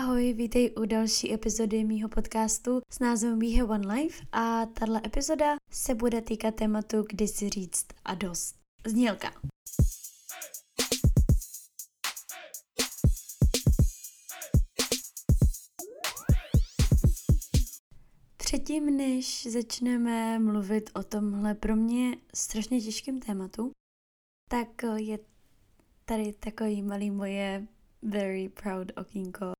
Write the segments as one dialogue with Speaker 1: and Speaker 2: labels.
Speaker 1: Ahoj, vítej u další epizody mýho podcastu s názvem We Have One Life a tahle epizoda se bude týkat tématu kdy si říct a dost. Znělka. Předtím, než začneme mluvit o tomhle pro mě strašně těžkým tématu, tak je tady takový malý moje very proud okýnko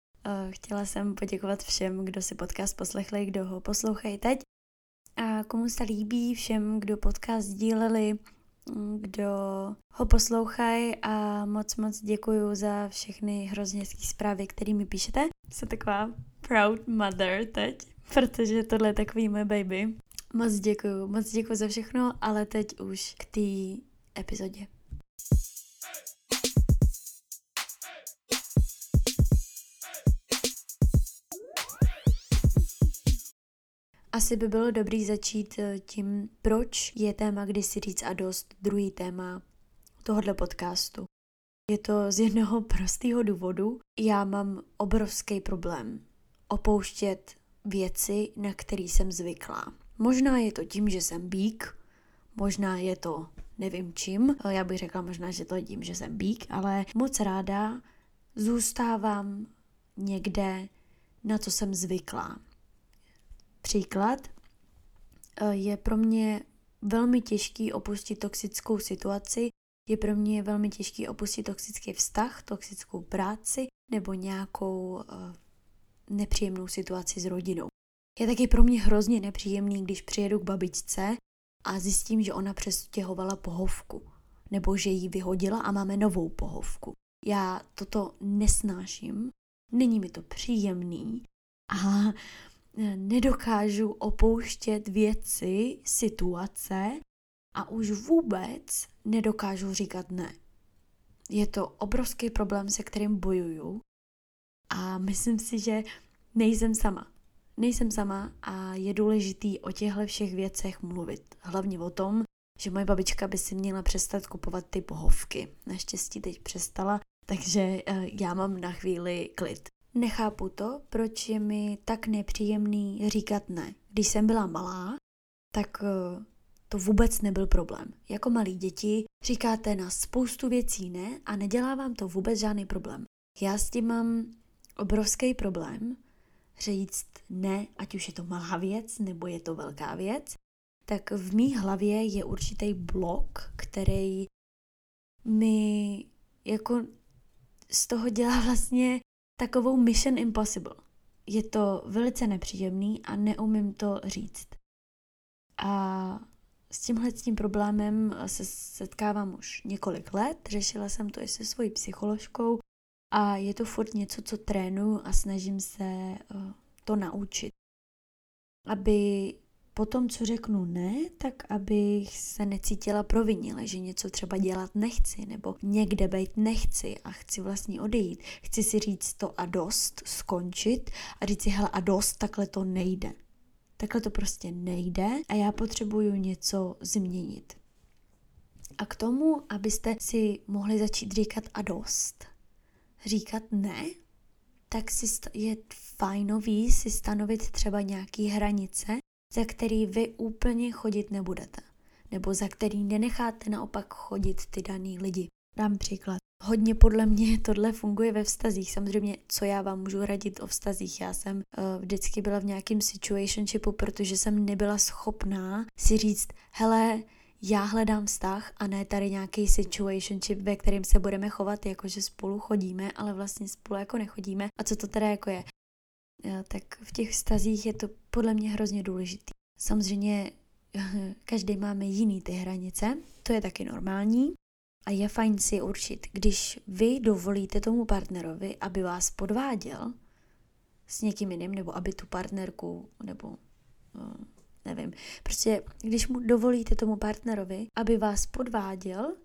Speaker 1: Chtěla jsem poděkovat všem, kdo si podcast poslechli, kdo ho poslouchají teď a komu se líbí, všem, kdo podcast sdíleli, kdo ho poslouchají a moc moc děkuju za všechny hrozně hezké zprávy, které mi píšete. Jsem taková proud mother teď, protože tohle je takový moje baby. Moc děkuju, moc děkuju za všechno, ale teď už k té epizodě. Asi by bylo dobrý začít eh, tím, proč je téma kdy si říct a dost druhý téma tohohle podcastu. Je to z jednoho prostého důvodu. Já mám obrovský problém opouštět věci, na které jsem zvyklá. Možná je to tím, že jsem bík, možná je to nevím čím, eh, já bych řekla možná, že to je tím, že jsem bík, ale moc ráda zůstávám někde, na co jsem zvyklá. Příklad eh, je pro mě velmi těžký opustit toxickou situaci, je pro mě velmi těžký opustit toxický vztah, toxickou práci nebo nějakou uh, nepříjemnou situaci s rodinou. Je taky pro mě hrozně nepříjemný, když přijedu k babičce a zjistím, že ona přestěhovala pohovku, nebo že ji vyhodila a máme novou pohovku. Já toto nesnáším, není mi to příjemný a nedokážu opouštět věci, situace a už vůbec nedokážu říkat ne. Je to obrovský problém, se kterým bojuju a myslím si, že nejsem sama. Nejsem sama a je důležitý o těchto všech věcech mluvit. Hlavně o tom, že moje babička by si měla přestat kupovat ty pohovky. Naštěstí teď přestala, takže eh, já mám na chvíli klid. Nechápu to, proč je mi tak nepříjemný říkat ne. Když jsem byla malá, tak eh, to vůbec nebyl problém. Jako malí děti říkáte na spoustu věcí ne a nedělá vám to vůbec žádný problém. Já s tím mám obrovský problém říct ne, ať už je to malá věc nebo je to velká věc, tak v mý hlavě je určitý blok, který mi jako z toho dělá vlastně takovou Mission Impossible. Je to velice nepříjemný a neumím to říct. A s tímhle tím problémem se setkávám už několik let, řešila jsem to i se svojí psycholožkou a je to furt něco, co trénuju a snažím se eh, to naučit. Aby po tom, co řeknu ne, tak abych se necítila provinile, že něco třeba dělat nechci, nebo někde být nechci a chci vlastně odejít. Chci si říct to a dost, skončit a říct si, hele a dost, takhle to nejde. Takhle to prostě nejde a já potřebuju něco změnit. A k tomu, abyste si mohli začít říkat a dost, říkat ne, tak si je fajnový si stanovit třeba nějaký hranice, za který vy úplně chodit nebudete. Nebo za který nenecháte naopak chodit ty daný lidi. Dám příklad. Hodně podle mě tohle funguje ve vztazích. Samozřejmě, co já vám můžu radit o vztazích. Já jsem uh, vždycky byla v nějakém situationshipu, protože jsem nebyla schopná si říct, hele, já hledám vztah a ne tady nějaký situationship, ve kterým se budeme chovat, jako že spolu chodíme, ale vlastně spolu jako nechodíme. A co to teda jako je? Tak v těch vztazích je to podle mě hrozně důležitý. Samozřejmě každý máme jiný ty hranice, to je taky normální. A je fajn si určit, když vy dovolíte tomu partnerovi, aby vás podváděl s někým jiným, nebo aby tu partnerku, nebo no, nevím, prostě když mu dovolíte tomu partnerovi, aby vás podváděl,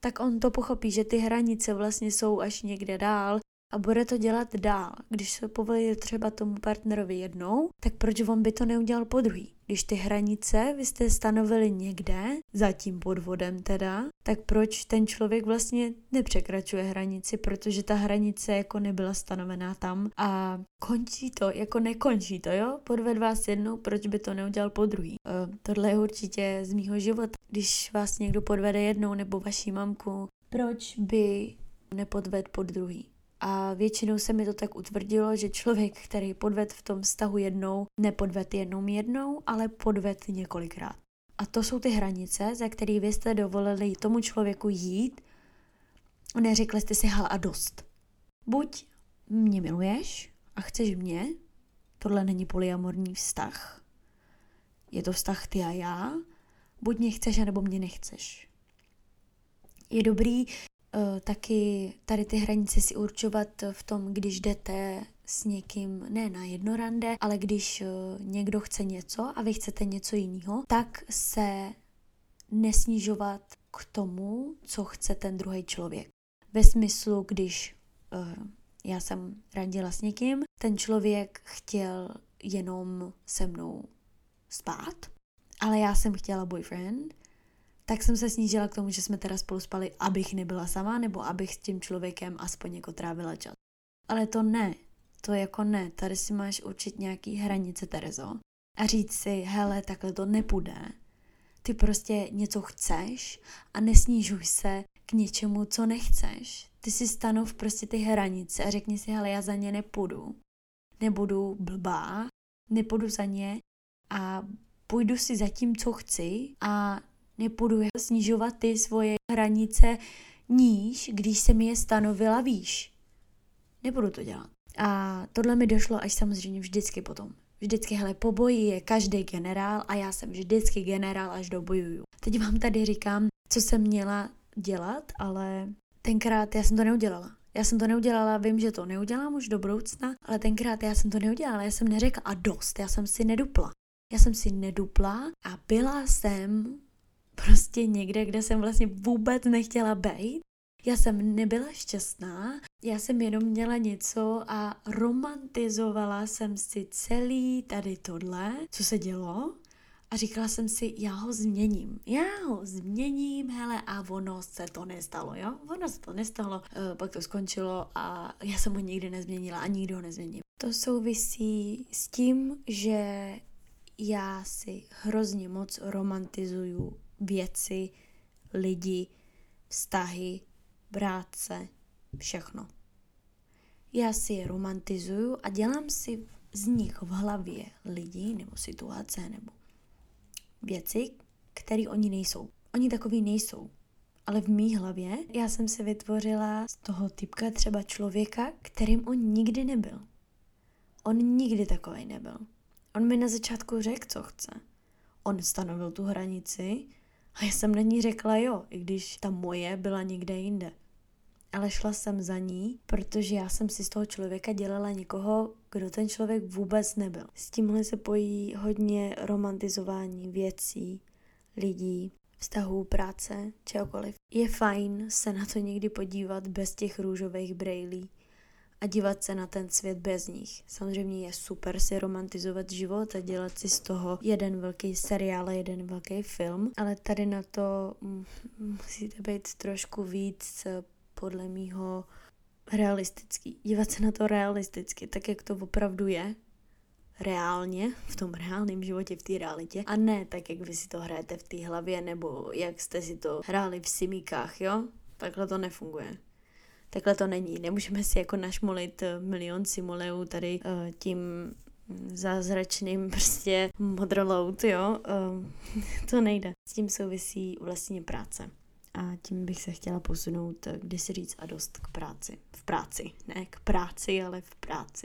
Speaker 1: tak on to pochopí, že ty hranice vlastně jsou až někde dál a bude to dělat dál. Když se povolí třeba tomu partnerovi jednou, tak proč on by to neudělal po druhý? Když ty hranice vy jste stanovili někde, za tím podvodem teda, tak proč ten člověk vlastně nepřekračuje hranici, protože ta hranice jako nebyla stanovená tam a končí to, jako nekončí to, jo? Podved vás jednou, proč by to neudělal po druhý? Uh, tohle je určitě z mýho života. Když vás někdo podvede jednou nebo vaší mamku, proč by nepodved pod druhý? A většinou se mi to tak utvrdilo, že člověk, který podved v tom vztahu jednou, nepodved jednou jednou, ale podved několikrát. A to jsou ty hranice, za které vy jste dovolili tomu člověku jít. Neřekli jste si, hal a dost. Buď mě miluješ a chceš mě, tohle není polyamorní vztah, je to vztah ty a já, buď mě chceš, anebo mě nechceš. Je dobrý taky tady ty hranice si určovat v tom, když jdete s někým ne na jedno rande, ale když uh, někdo chce něco a vy chcete něco jiného, tak se nesnižovat k tomu, co chce ten druhý člověk. Ve smyslu, když uh, já jsem randila s někým, ten člověk chtěl jenom se mnou spát, ale já jsem chtěla boyfriend, tak jsem se snížila k tomu, že jsme teda spolu spali, abych nebyla sama, nebo abych s tím člověkem aspoň jako trávila čas. Ale to ne, to jako ne, tady si máš určit nějaký hranice, Terezo. A říct si, hele, takhle to nepůjde. Ty prostě něco chceš a nesnížuj se k něčemu, co nechceš. Ty si stanov prostě ty hranice a řekni si, hele, já za ně nepůjdu. Nebudu blbá, nepůjdu za ně a půjdu si za tím, co chci a nepůjdu snižovat ty svoje hranice níž, když se mi je stanovila výš. Nebudu to dělat. A tohle mi došlo až samozřejmě vždycky potom. Vždycky, hele, po boji je každý generál a já jsem vždycky generál až do bojuju. Teď vám tady říkám, co jsem měla dělat, ale tenkrát já jsem to neudělala. Já jsem to neudělala, vím, že to neudělám už do budoucna, ale tenkrát já jsem to neudělala, já jsem neřekla a dost, já jsem si nedupla. Já jsem si nedupla a byla jsem prostě někde, kde jsem vlastně vůbec nechtěla být. Já jsem nebyla šťastná, já jsem jenom měla něco a romantizovala jsem si celý tady tohle, co se dělo a říkala jsem si, já ho změním, já ho změním, hele, a ono se to nestalo, jo? Ono se to nestalo, e, pak to skončilo a já jsem ho nikdy nezměnila a nikdy ho nezměním. To souvisí s tím, že já si hrozně moc romantizuju věci, lidi, vztahy, práce, všechno. Já si je romantizuju a dělám si z nich v hlavě lidi nebo situace nebo věci, které oni nejsou. Oni takový nejsou. Ale v mý hlavě já jsem se vytvořila z toho typka třeba člověka, kterým on nikdy nebyl. On nikdy takový nebyl. On mi na začátku řekl, co chce. On stanovil tu hranici a já jsem na ní řekla jo, i když ta moje byla někde jinde. Ale šla jsem za ní, protože já jsem si z toho člověka dělala někoho, kdo ten člověk vůbec nebyl. S tímhle se pojí hodně romantizování věcí, lidí, vztahů, práce, čehokoliv. Je fajn se na to někdy podívat bez těch růžových brejlí a dívat se na ten svět bez nich. Samozřejmě je super si romantizovat život a dělat si z toho jeden velký seriál a jeden velký film, ale tady na to musíte být trošku víc podle mýho realistický. Dívat se na to realisticky, tak jak to opravdu je, reálně, v tom reálném životě, v té realitě, a ne tak, jak vy si to hrajete v té hlavě, nebo jak jste si to hráli v simíkách, jo? Takhle to nefunguje. Takhle to není. Nemůžeme si jako našmolit eh, milion simuleů tady uh, tím zázračným prostě modrolout, jo, uh, to nejde. S tím souvisí vlastně práce. A tím bych se chtěla posunout, kdy si říct a dost k práci. V práci, ne k práci, ale v práci.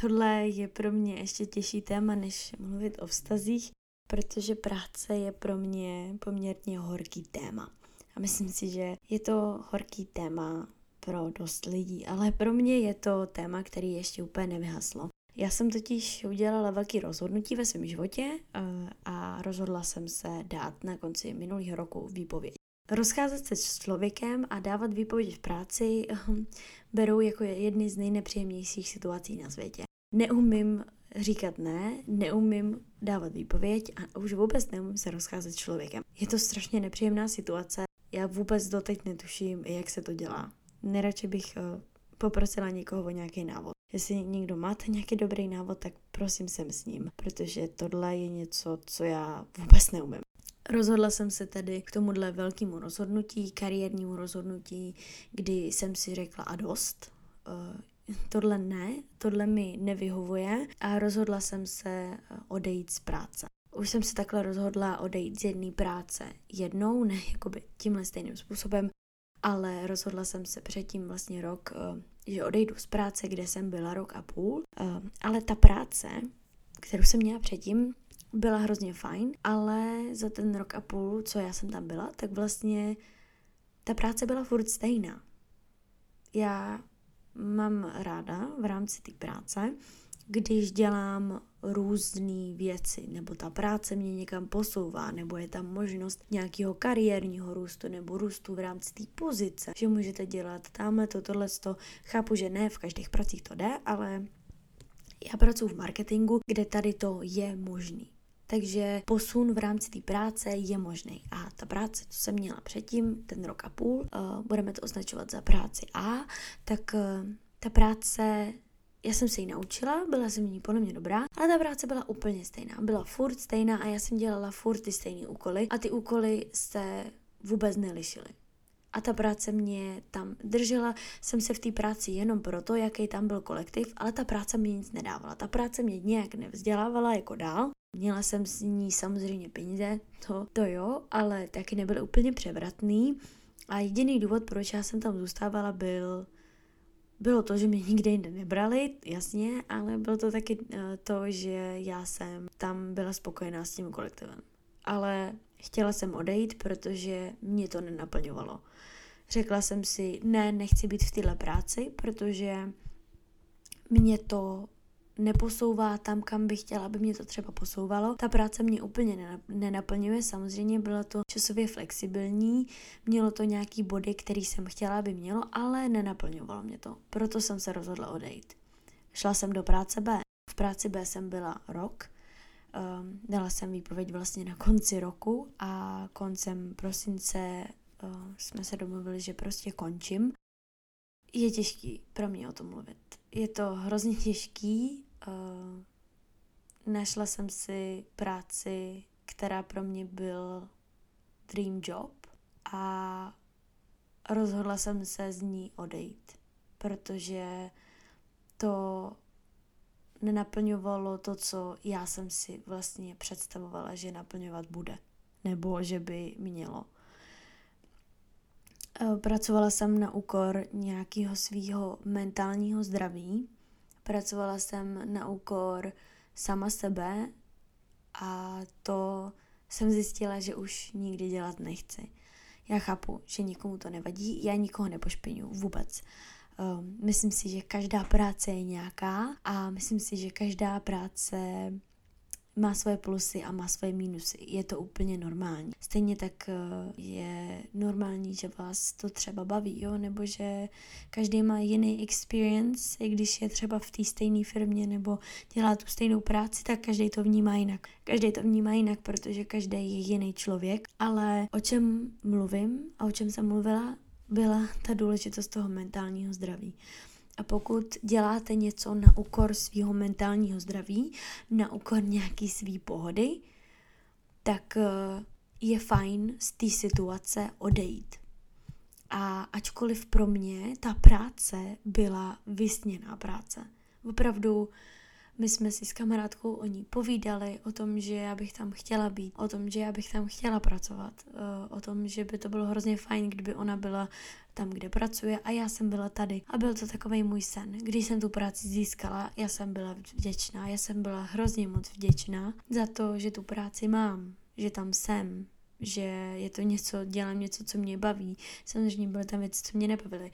Speaker 1: Tohle je pro mě ještě těžší téma, než mluvit o vztazích, protože práce je pro mě poměrně horký téma. A myslím si, že je to horký téma pro dost lidí, ale pro mě je to téma, který ještě úplně nevyhaslo. Já jsem totiž udělala velký rozhodnutí ve svém životě eh, a rozhodla jsem se dát na konci minulého roku výpověď. Rozcházet se s člověkem a dávat výpověď v práci ehm, berou jako jedny z nejnepříjemnějších situací na světě. Neumím říkat ne, neumím dávat výpověď a už vůbec neumím se rozcházet s člověkem. Je to strašně nepříjemná situace, já vůbec doteď netuším, jak se to dělá. Neradši bych uh, poprosila někoho o nějaký návod. Jestli někdo máte nějaký dobrý návod, tak prosím sem s ním, protože tohle je něco, co já vůbec neumím. Rozhodla jsem se tedy k tomuhle velkému rozhodnutí, kariérnímu rozhodnutí, kdy jsem si řekla a dost. Uh, tohle ne, tohle mi nevyhovuje a rozhodla jsem se eh, odejít z práce. Už jsem se takhle rozhodla odejít z jedné práce jednou, ne jakoby tímhle stejným způsobem, ale rozhodla jsem se předtím vlastně rok, eh, že odejdu z práce, kde jsem byla rok a půl, ale ta práce, kterou jsem měla předtím, byla hrozně fajn, ale za ten rok a půl, co já jsem tam byla, tak vlastně ta práce byla furt stejná. Já mám ráda v rámci té práce, když dělám různé věci, nebo ta práce mě někam posouvá, nebo je tam možnost nějakého kariérního růstu nebo růstu v rámci té pozice, že můžete dělat tamhle to, tohle, to. Chápu, že ne v každých pracích to jde, ale já pracuji v marketingu, kde tady to je možný. Takže posun v rámci té práce je možný. A ta práce, co jsem měla předtím, ten rok a půl, uh, budeme to označovat za práci A, tak uh, ta práce já jsem se ji naučila, byla jsem ní podle mě dobrá, ale ta práce byla úplně stejná. Byla furt stejná a já jsem dělala furt ty stejné úkoly a ty úkoly se vůbec nelišily. A ta práce mě tam držela, jsem se v té práci jenom proto, jaký tam byl kolektiv, ale ta práce mě nic nedávala. Ta práce mě nějak nevzdělávala jako dál. Měla jsem s ní samozřejmě peníze, to, to jo, ale taky nebyl úplně převratný. A jediný důvod, proč já jsem tam zůstávala, byl bylo to, že mě nikde jinde nebrali, jasně, ale bylo to taky eh, to, že já jsem tam byla spokojená s tím kolektivem. Ale chtěla jsem odejít, protože mě to nenaplňovalo. Řekla jsem si, ne, nechci být v téhle práci, protože mě to neposouvá tam, kam bych chtěla, aby mě to třeba posouvalo. Ta práce mě úplně nenaplňuje, samozřejmě bylo to časově flexibilní, mělo to nějaký body, který jsem chtěla, aby mělo, ale nenaplňovalo mě to. Proto jsem se rozhodla odejít. Šla jsem do práce B. V práci B jsem byla rok, um, dala jsem výpověď vlastně na konci roku a koncem prosince uh, jsme se domluvili, že prostě končím. Je těžký pro mě o tom mluvit. Je to hrozně těžký. Uh, našla jsem si práci, která pro mě byl dream job a rozhodla jsem se z ní odejít, protože to nenaplňovalo to, co já jsem si vlastně představovala, že naplňovat bude, nebo že by mělo. Eh, pracovala jsem na úkor nějakého svého mentálního zdraví. Pracovala jsem na úkor sama sebe a to jsem zjistila, že už nikdy dělat nechci. Já chápu, že nikomu to nevadí, já nikoho nepošpiňu vůbec. Um, myslím si, že každá práce je nějaká a myslím si, že každá práce má svoje plusy a má svoje mínusy. Je to úplně normální. Stejně tak eh, je normální, že vás to třeba baví, jo, nebo že každý má jiný experience, i když je třeba v té stejné firmě nebo dělá tu stejnou práci, tak každý to vnímá jinak. Každý to vnímá jinak, protože každý je jiný člověk, ale o čem mluvím a o čem jsem mluvila, byla ta důležitost toho mentálního zdraví. A pokud děláte něco na úkor svého mentálního zdraví, na úkor nějaký svý pohody, tak eh, je fajn z té situace odejít. A ačkoliv pro mě ta práce byla vysněná práce. Opravdu my jsme si s kamarádkou o ní povídali, o tom, že já bych tam chtěla být, o tom, že já bych tam chtěla pracovat, eh, o tom, že by to bylo hrozně fajn, kdyby ona byla tam, kde pracuje a já jsem byla tady. A byl to takový můj sen. Když jsem tu práci získala, já jsem byla vděčná, já jsem byla hrozně moc vděčná za to, že tu práci mám, že tam jsem, že je to něco, dělám něco, co mě baví. Samozřejmě byly tam věci, co mě nebavily.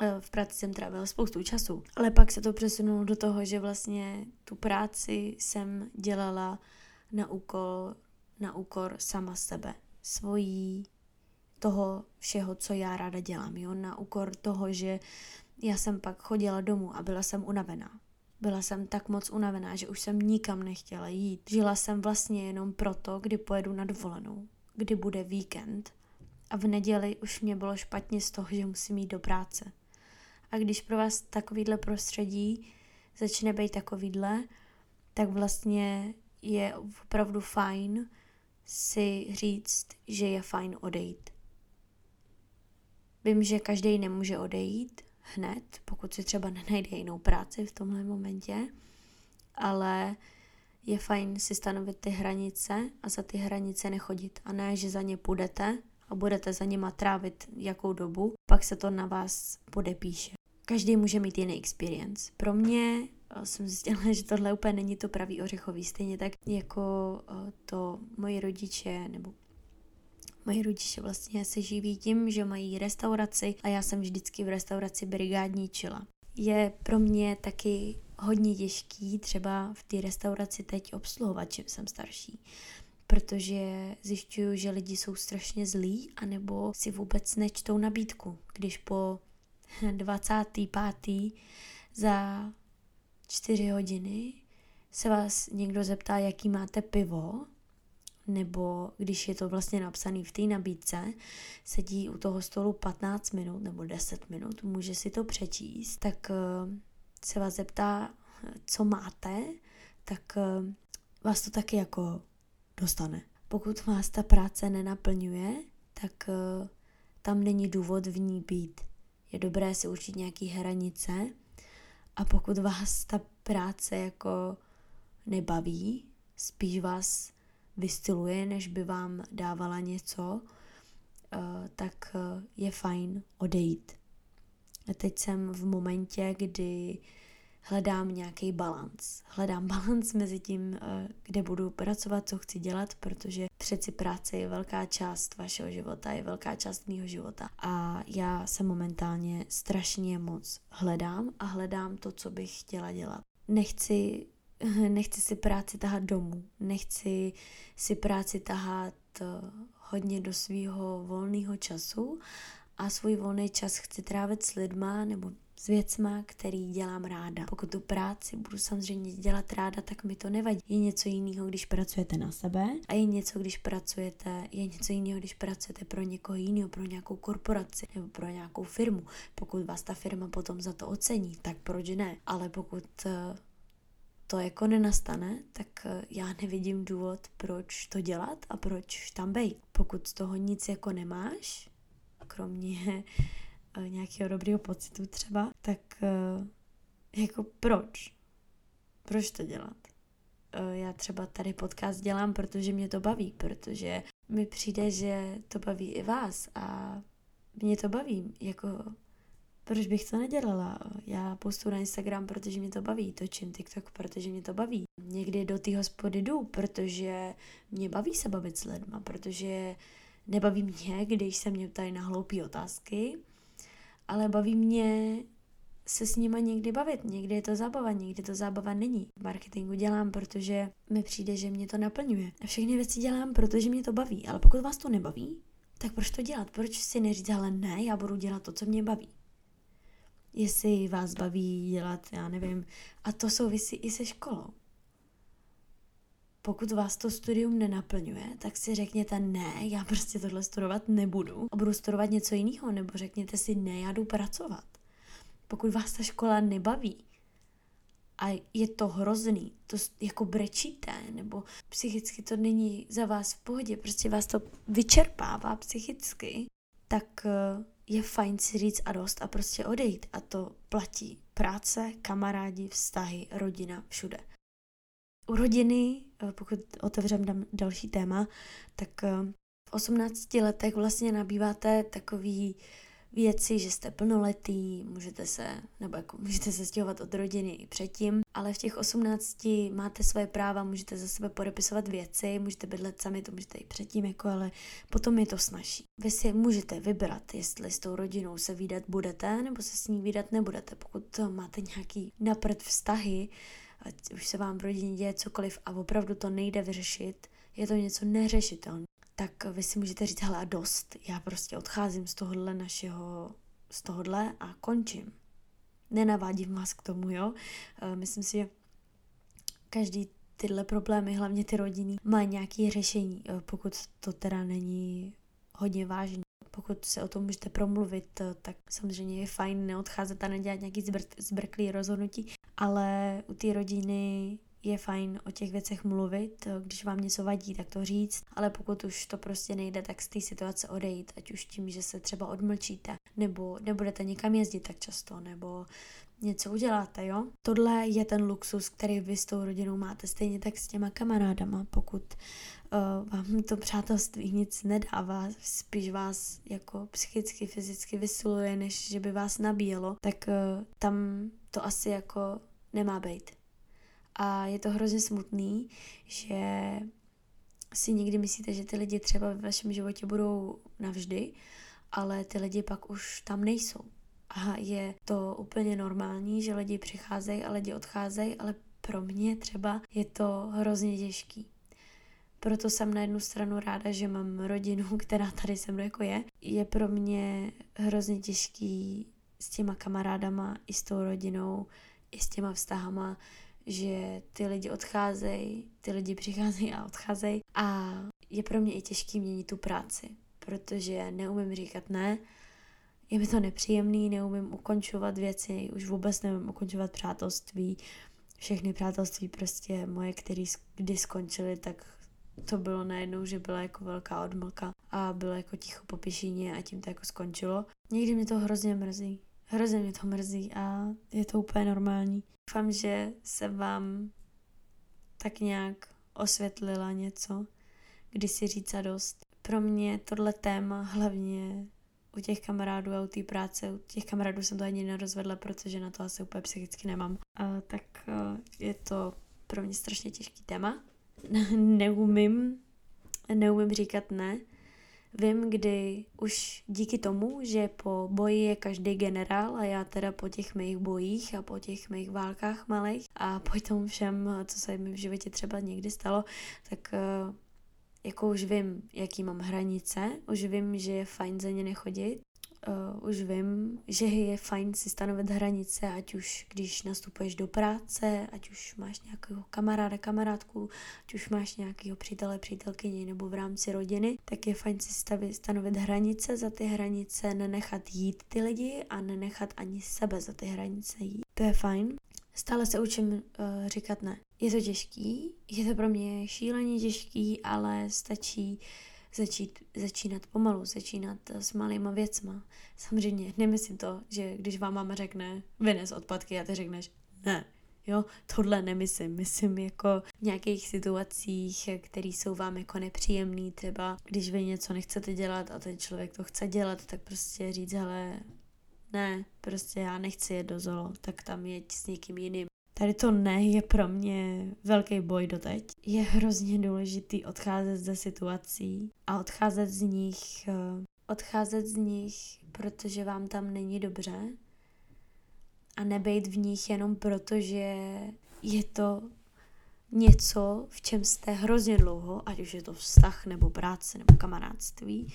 Speaker 1: Eh, v práci jsem trávila spoustu času, ale pak se to přesunulo do toho, že vlastně tu práci jsem dělala na úkol, na úkor sama sebe, svojí, toho všeho, co já ráda dělám, jo, na úkor toho, že já jsem pak chodila domů a byla jsem unavená. Byla jsem tak moc unavená, že už jsem nikam nechtěla jít. Žila jsem vlastně jenom proto, kdy pojedu na dovolenou, kdy bude víkend. A v neděli už mě bylo špatně z toho, že musím jít do práce. A když pro vás takovýhle prostředí začne být takovýhle, tak vlastně je opravdu fajn si říct, že je fajn odejít. Vím, že každý nemůže odejít hned, pokud si třeba nenajde jinou práci v tomhle momentě, ale je fajn si stanovit ty hranice a za ty hranice nechodit. A ne, že za ně půjdete a budete za nima trávit jakou dobu, pak se to na vás podepíše. Každý může mít jiný experience. Pro mě eh, jsem zjistila, že tohle úplně není to pravý ořechový, stejně tak jako eh, to moji rodiče nebo Moji rodiče vlastně se živí tím, že mají restauraci a já jsem vždycky v restauraci brigádničila. Je pro mě taky hodně těžký třeba v té restauraci teď obsluhovat, čím jsem starší protože zjišťuju, že lidi jsou strašně zlí, anebo si vůbec nečtou nabídku. Když po 25. za 4 hodiny se vás někdo zeptá, jaký máte pivo, nebo když je to vlastně napsaný v té nabídce, sedí u toho stolu 15 minut nebo 10 minut, může si to přečíst, tak eh, se vás zeptá, co máte, tak eh, vás to taky jako dostane. Pokud vás ta práce nenaplňuje, tak eh, tam není důvod v ní být. Je dobré si určit nějaké hranice a pokud vás ta práce jako nebaví, spíš vás vystyluje, než by vám dávala něco, eh, tak eh, je fajn odejít. A teď jsem v momentě, kdy hledám nějaký balans. Hledám balans mezi tím, eh, kde budu pracovat, co chci dělat, protože přeci práce je velká část vašeho života, je velká část mýho života. A já se momentálně strašně moc hledám a hledám to, co bych chtěla dělat. Nechci nechci si práci tahat domů, nechci si práci tahat eh, hodně do svého volného času a svůj volný čas chci trávit s lidma nebo s věcma, který dělám ráda. Pokud tu práci budu samozřejmě dělat ráda, tak mi to nevadí. Je něco jiného, když pracujete na sebe a je něco, když pracujete, je něco jiného, když pracujete pro někoho jiného, pro nějakou korporaci nebo pro nějakou firmu. Pokud vás ta firma potom za to ocení, tak proč ne? Ale pokud eh, to jako nenastane, tak eh, já nevidím důvod, proč to dělat a proč tam být. Pokud z toho nic jako nemáš, kromě nějakého dobrého pocitu třeba, tak eh, jako proč? Proč to dělat? Já třeba tady podcast dělám, protože mě to baví, protože mi přijde, že to baví i vás a mě to baví, jako proč bych to nedělala? Já postu na Instagram, protože mě to baví, točím TikTok, protože mě to baví. Někdy do té hospody jdu, protože mě baví se bavit s lidma, protože nebaví mě, když se mě ptají na hloupé otázky, ale baví mě se s nima někdy bavit. Někdy je to zábava, někdy to zábava není. V marketingu dělám, protože mi přijde, že mě to naplňuje. A všechny věci dělám, protože mě to baví. Ale pokud vás to nebaví, tak proč to dělat? Proč si neříct, ale ne, já budu dělat to, co mě baví jestli vás baví dělat, já nevím. A to souvisí i se školou. Pokud vás to studium nenaplňuje, tak si řekněte ne, já prostě tohle studovat nebudu a budu studovat něco jiného, nebo řekněte si ne, já jdu pracovat. Pokud vás ta škola nebaví a je to hrozný, to jako brečíte, nebo psychicky to není za vás v pohodě, prostě vás to vyčerpává psychicky, tak eh, je fajn si říct a dost a prostě odejít. A to platí práce, kamarádi, vztahy, rodina, všude. U rodiny, pokud otevřem další téma, tak eh, v 18 letech vlastně nabýváte takový věci, že jste plnoletý, můžete se, nebo jako můžete se stěhovat od rodiny i předtím, ale v těch 18 máte své práva, můžete za sebe podepisovat věci, můžete bydlet sami, to můžete i předtím, jako, ale potom je to snaží. Vy si můžete vybrat, jestli s tou rodinou se výdat budete, nebo se s ní výdat nebudete. Pokud máte nějaký napřed vztahy, ať už se vám v rodině děje cokoliv a opravdu to nejde vyřešit, je to něco neřešitelné, tak vy si můžete říct, hele a dost, já prostě odcházím z tohohle našeho, z tohohle a končím. Nenavádím vás k tomu, jo. Eh, myslím si, že každý tyhle problémy, hlavně ty rodiny, má nějaké řešení, eh, pokud to teda není hodně vážný. Pokud se o tom můžete promluvit, eh, tak samozřejmě je fajn neodcházet a nedělat nějaký zbr- zbrklý rozhodnutí, ale u té rodiny je fajn o těch věcech mluvit, když vám něco vadí, tak to říct, ale pokud už to prostě nejde, tak z té situace odejít, ať už tím, že se třeba odmlčíte, nebo nebudete někam jezdit tak často, nebo něco uděláte, jo? Tohle je ten luxus, který vy s tou rodinou máte, stejně tak s těma kamarádama, pokud uh, vám to přátelství nic nedává, spíš vás jako psychicky, fyzicky vysiluje, než že by vás nabíjelo, tak uh, tam to asi jako nemá být. A je to hrozně smutný, že si někdy myslíte, že ty lidi třeba ve vašem životě budou navždy, ale ty lidi pak už tam nejsou. A je to úplně normální, že lidi přicházejí a lidi odcházejí, ale pro mě třeba je to hrozně těžký. Proto jsem na jednu stranu ráda, že mám rodinu, která tady se mnou jako je. Je pro mě hrozně těžký s těma kamarádama, i s tou rodinou, i s těma vztahama, že ty lidi odcházejí, ty lidi přicházejí a odcházejí. A je pro mě i těžký měnit tu práci, protože neumím říkat ne, je mi to nepříjemný, neumím ukončovat věci, už vůbec nevím ukončovat přátelství, všechny přátelství prostě moje, které kdy skončily, tak to bylo najednou, že byla jako velká odmlka a bylo jako ticho po pěšině a tím to jako skončilo. Někdy mě to hrozně mrzí. Hrozně mě to mrzí a je to úplně normální. Doufám, že se vám tak nějak osvětlila něco, kdy si říct a dost. Pro mě tohle téma hlavně u těch kamarádů a u té práce, u těch kamarádů jsem to ani nerozvedla, protože na to asi úplně psychicky nemám. A, tak a, je to pro mě strašně těžký téma. neumím, neumím říkat ne, Vím, kdy už díky tomu, že po boji je každý generál a já teda po těch mých bojích a po těch mých válkách malých a po tom všem, co se mi v životě třeba někdy stalo, tak eh, jako už vím, jaký mám hranice, už vím, že je fajn za ně nechodit, uh, už vím, že je fajn si stanovit hranice, ať už když nastupuješ do práce, ať už máš nějakého kamaráda, kamarádku, ať už máš nějakého přítele, přítelkyni nebo v rámci rodiny, tak je fajn si stavit, stanovit hranice, za ty hranice nenechat jít ty lidi a nenechat ani sebe za ty hranice jít. To je fajn. Stále se učím uh, říkat ne. Je to těžký, je to pro mě šíleně těžký, ale stačí uh, začít, začínat pomalu, začínat s malýma věcma. Samozřejmě nemyslím to, že když vám máma řekne vynes odpadky a ty řekneš ne, Jo, tohle nemyslím. Myslím jako v nějakých situacích, které jsou vám jako nepříjemné, třeba když vy něco nechcete dělat a ten člověk to chce dělat, tak prostě říct, hele, ne, prostě já nechci jet do zolo, tak tam jeď s někým jiným. Tady to ne je pro mě velký boj doteď. Je hrozně důležitý odcházet ze situací a odcházet z nich, eh, odcházet z nich, protože vám tam není dobře. A nebejt v nich jenom proto, že je to něco, v čem jste hrozně dlouho, ať už je to vztah nebo práce nebo kamarádství,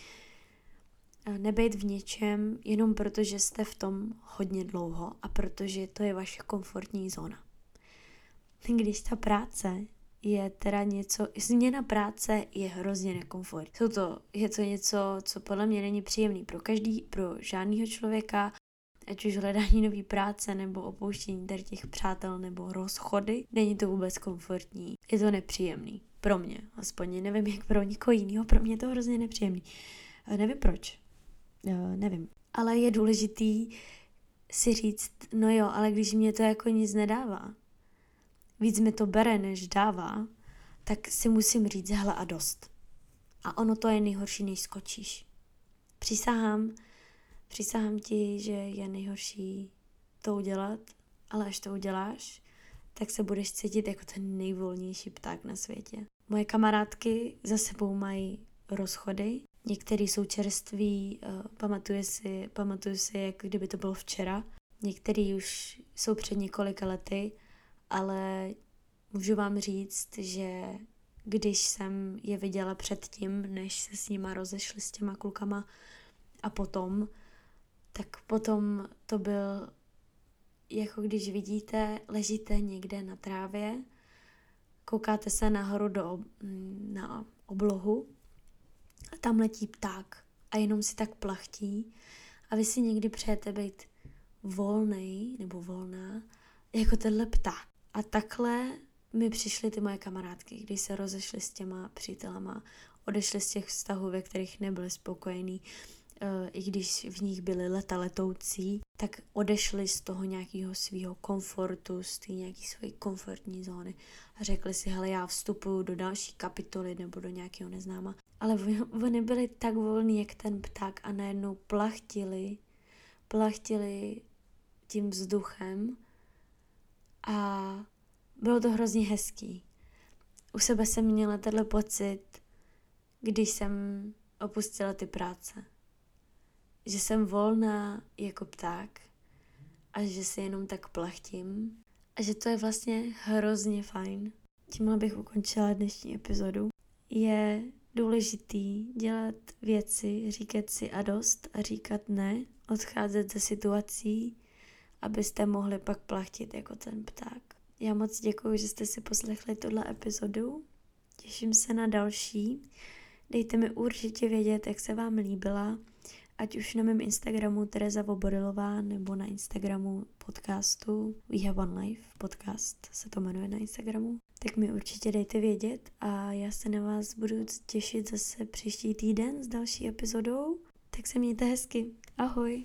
Speaker 1: nebejt v něčem jenom proto, že jste v tom hodně dlouho a protože to je vaše komfortní zóna když ta práce je teda něco, změna práce je hrozně nekomfort. Jsou to, je to něco, co podle mě není příjemný pro každý, pro žádného člověka, ať už hledání nové práce nebo opouštění tady těch přátel nebo rozchody, není to vůbec komfortní. Je to nepříjemný. Pro mě. Aspoň nevím, jak pro někoho jiného, pro mě je to hrozně nepříjemný. Nevím proč. Nevím. Ale je důležitý si říct, no jo, ale když mě to jako nic nedává, víc mi to bere, než dává, tak si musím říct hele a dost. A ono to je nejhorší, než skočíš. Přísahám, Přísahám ti, že je nejhorší to udělat, ale až to uděláš, tak se budeš cítit jako ten nejvolnější pták na světě. Moje kamarádky za sebou mají rozchody, některý jsou čerství, uh, pamatuje si, pamatuju si, jak kdyby to bylo včera, některý už jsou před několika lety, ale můžu vám říct, že když jsem je viděla předtím, než se s nima rozešli s těma klukama a potom, tak potom to byl jako když vidíte, ležíte někde na trávě, koukáte se nahoru do, na oblohu a tam letí pták a jenom si tak plachtí a vy si někdy přejete být volný nebo volná jako tenhle pták. A takhle mi přišly ty moje kamarádky, když se rozešly s těma přítelama, odešly z těch vztahů, ve kterých nebyly spokojení, Eh, i když v nich byly leta letoucí, tak odešli z toho nějakého svého komfortu, z té nějaké své komfortní zóny a řekli si, hele, já vstupuju do další kapitoly nebo do nějakého neznáma. Ale oni byli tak volní, jak ten pták a najednou plachtili, plachtili tím vzduchem a bylo to hrozně hezký. U sebe jsem měla tenhle pocit, když jsem opustila ty práce že jsem volná jako pták a že si jenom tak plachtím a že to je vlastně hrozně fajn. Tímhle bych ukončila dnešní epizodu. Je důležitý dělat věci, říkat si a dost a říkat ne, odcházet ze situací, abyste mohli pak plachtit jako ten pták. Já moc děkuji, že jste si poslechli tuhle epizodu. Těším se na další. Dejte mi určitě vědět, jak se vám líbila ať už na mém Instagramu Tereza Voborilová nebo na Instagramu podcastu We Have One Life podcast se to jmenuje na Instagramu, tak mi určitě dejte vědět a já se na vás budu těšit zase příští týden s další epizodou. Tak se mějte hezky. Ahoj!